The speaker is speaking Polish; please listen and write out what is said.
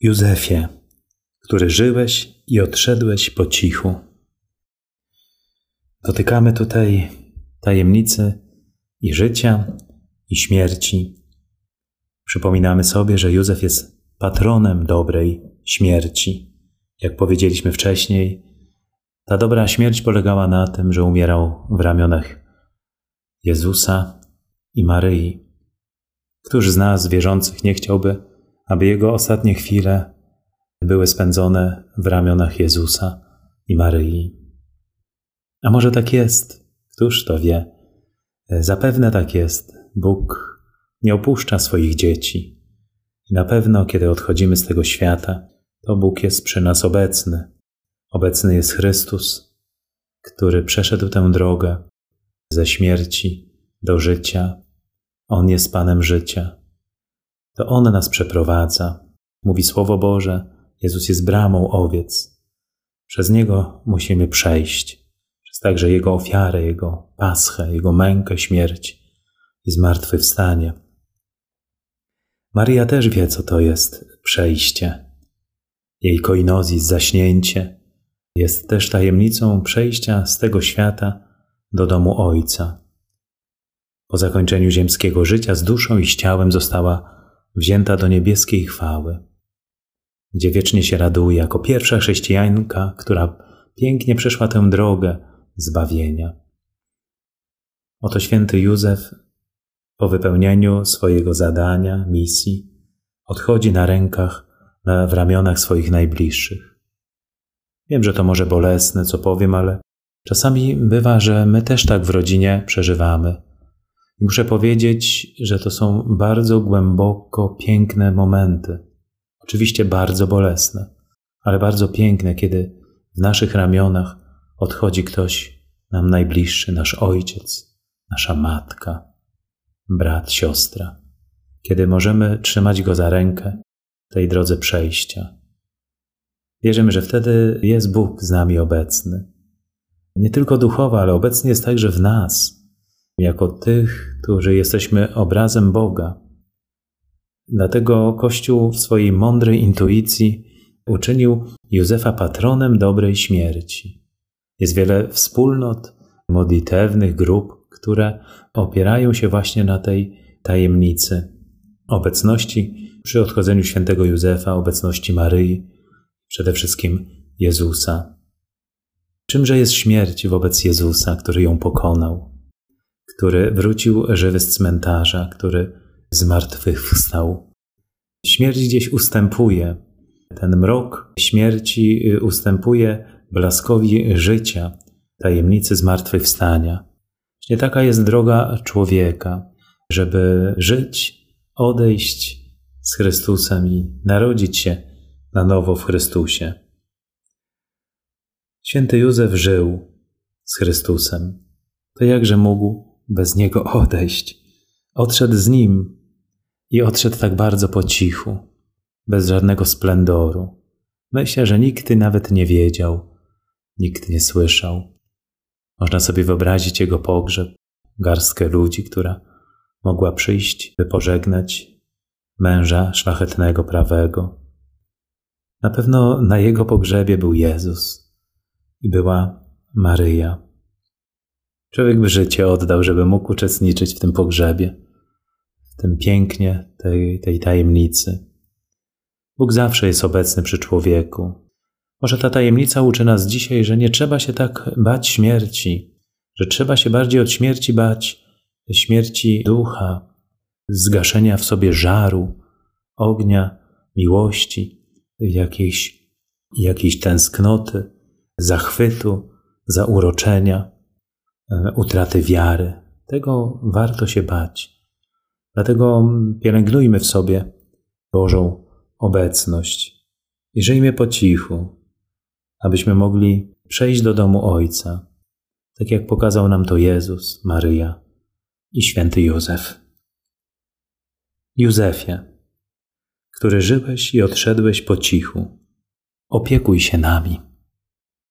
Józefie, który żyłeś i odszedłeś po cichu. Dotykamy tutaj tajemnicy i życia, i śmierci. Przypominamy sobie, że Józef jest patronem dobrej śmierci. Jak powiedzieliśmy wcześniej, ta dobra śmierć polegała na tym, że umierał w ramionach Jezusa i Maryi. Któż z nas wierzących nie chciałby, aby jego ostatnie chwile były spędzone w ramionach Jezusa i Maryi? A może tak jest? Któż to wie? Zapewne tak jest. Bóg nie opuszcza swoich dzieci. I na pewno, kiedy odchodzimy z tego świata, to Bóg jest przy nas obecny. Obecny jest Chrystus, który przeszedł tę drogę ze śmierci do życia. On jest Panem życia. To On nas przeprowadza. Mówi Słowo Boże, Jezus jest bramą owiec. Przez Niego musimy przejść. Przez także Jego ofiarę, Jego paschę, Jego mękę, śmierć i zmartwychwstanie. Maria też wie, co to jest przejście. Jej koinozis, zaśnięcie, jest też tajemnicą przejścia z tego świata do domu Ojca. Po zakończeniu ziemskiego życia z duszą i z ciałem została wzięta do niebieskiej chwały, gdzie wiecznie się raduje jako pierwsza chrześcijanka, która pięknie przeszła tę drogę zbawienia. Oto święty Józef po wypełnieniu swojego zadania, misji, odchodzi na rękach, w ramionach swoich najbliższych. Wiem, że to może bolesne, co powiem, ale czasami bywa, że my też tak w rodzinie przeżywamy. Muszę powiedzieć, że to są bardzo głęboko piękne momenty. Oczywiście bardzo bolesne, ale bardzo piękne, kiedy w naszych ramionach odchodzi ktoś nam najbliższy, nasz ojciec, nasza matka, brat, siostra. Kiedy możemy trzymać go za rękę tej drodze przejścia. Wierzymy, że wtedy jest Bóg z nami obecny. Nie tylko duchowo, ale obecny jest także w nas, jako tych, którzy jesteśmy obrazem Boga. Dlatego Kościół w swojej mądrej intuicji uczynił Józefa patronem dobrej śmierci. Jest wiele wspólnot modlitewnych, grup, które opierają się właśnie na tej tajemnicy obecności przy odchodzeniu świętego Józefa, obecności Maryi, przede wszystkim Jezusa. Czymże jest śmierć wobec Jezusa, który ją pokonał, który wrócił żywy z cmentarza, który z martwych wstał? Śmierć gdzieś ustępuje. Ten mrok śmierci ustępuje blaskowi życia, tajemnicy zmartwychwstania. Nie taka jest droga człowieka, żeby żyć, odejść z Chrystusem i narodzić się na nowo w Chrystusie. Święty Józef żył z Chrystusem. To jakże mógł bez Niego odejść? Odszedł z Nim i odszedł tak bardzo po cichu, bez żadnego splendoru. Myślę, że nikt nawet nie wiedział, nikt nie słyszał. Można sobie wyobrazić jego pogrzeb, garstkę ludzi, która mogła przyjść, by pożegnać męża szlachetnego, prawego. Na pewno na jego pogrzebie był Jezus i była Maryja. Człowiek by życie oddał, żeby mógł uczestniczyć w tym pogrzebie, w tym pięknie tej, tej tajemnicy. Bóg zawsze jest obecny przy człowieku, może ta tajemnica uczy nas dzisiaj, że nie trzeba się tak bać śmierci, że trzeba się bardziej od śmierci bać śmierci ducha, zgaszenia w sobie żaru, ognia, miłości, jakiejś, jakiejś tęsknoty, zachwytu, zauroczenia, utraty wiary. Tego warto się bać. Dlatego pielęgnujmy w sobie Bożą obecność i żyjmy po cichu, abyśmy mogli przejść do domu Ojca, tak jak pokazał nam to Jezus, Maryja i święty Józef. Józefie, który żyłeś i odszedłeś po cichu, opiekuj się nami.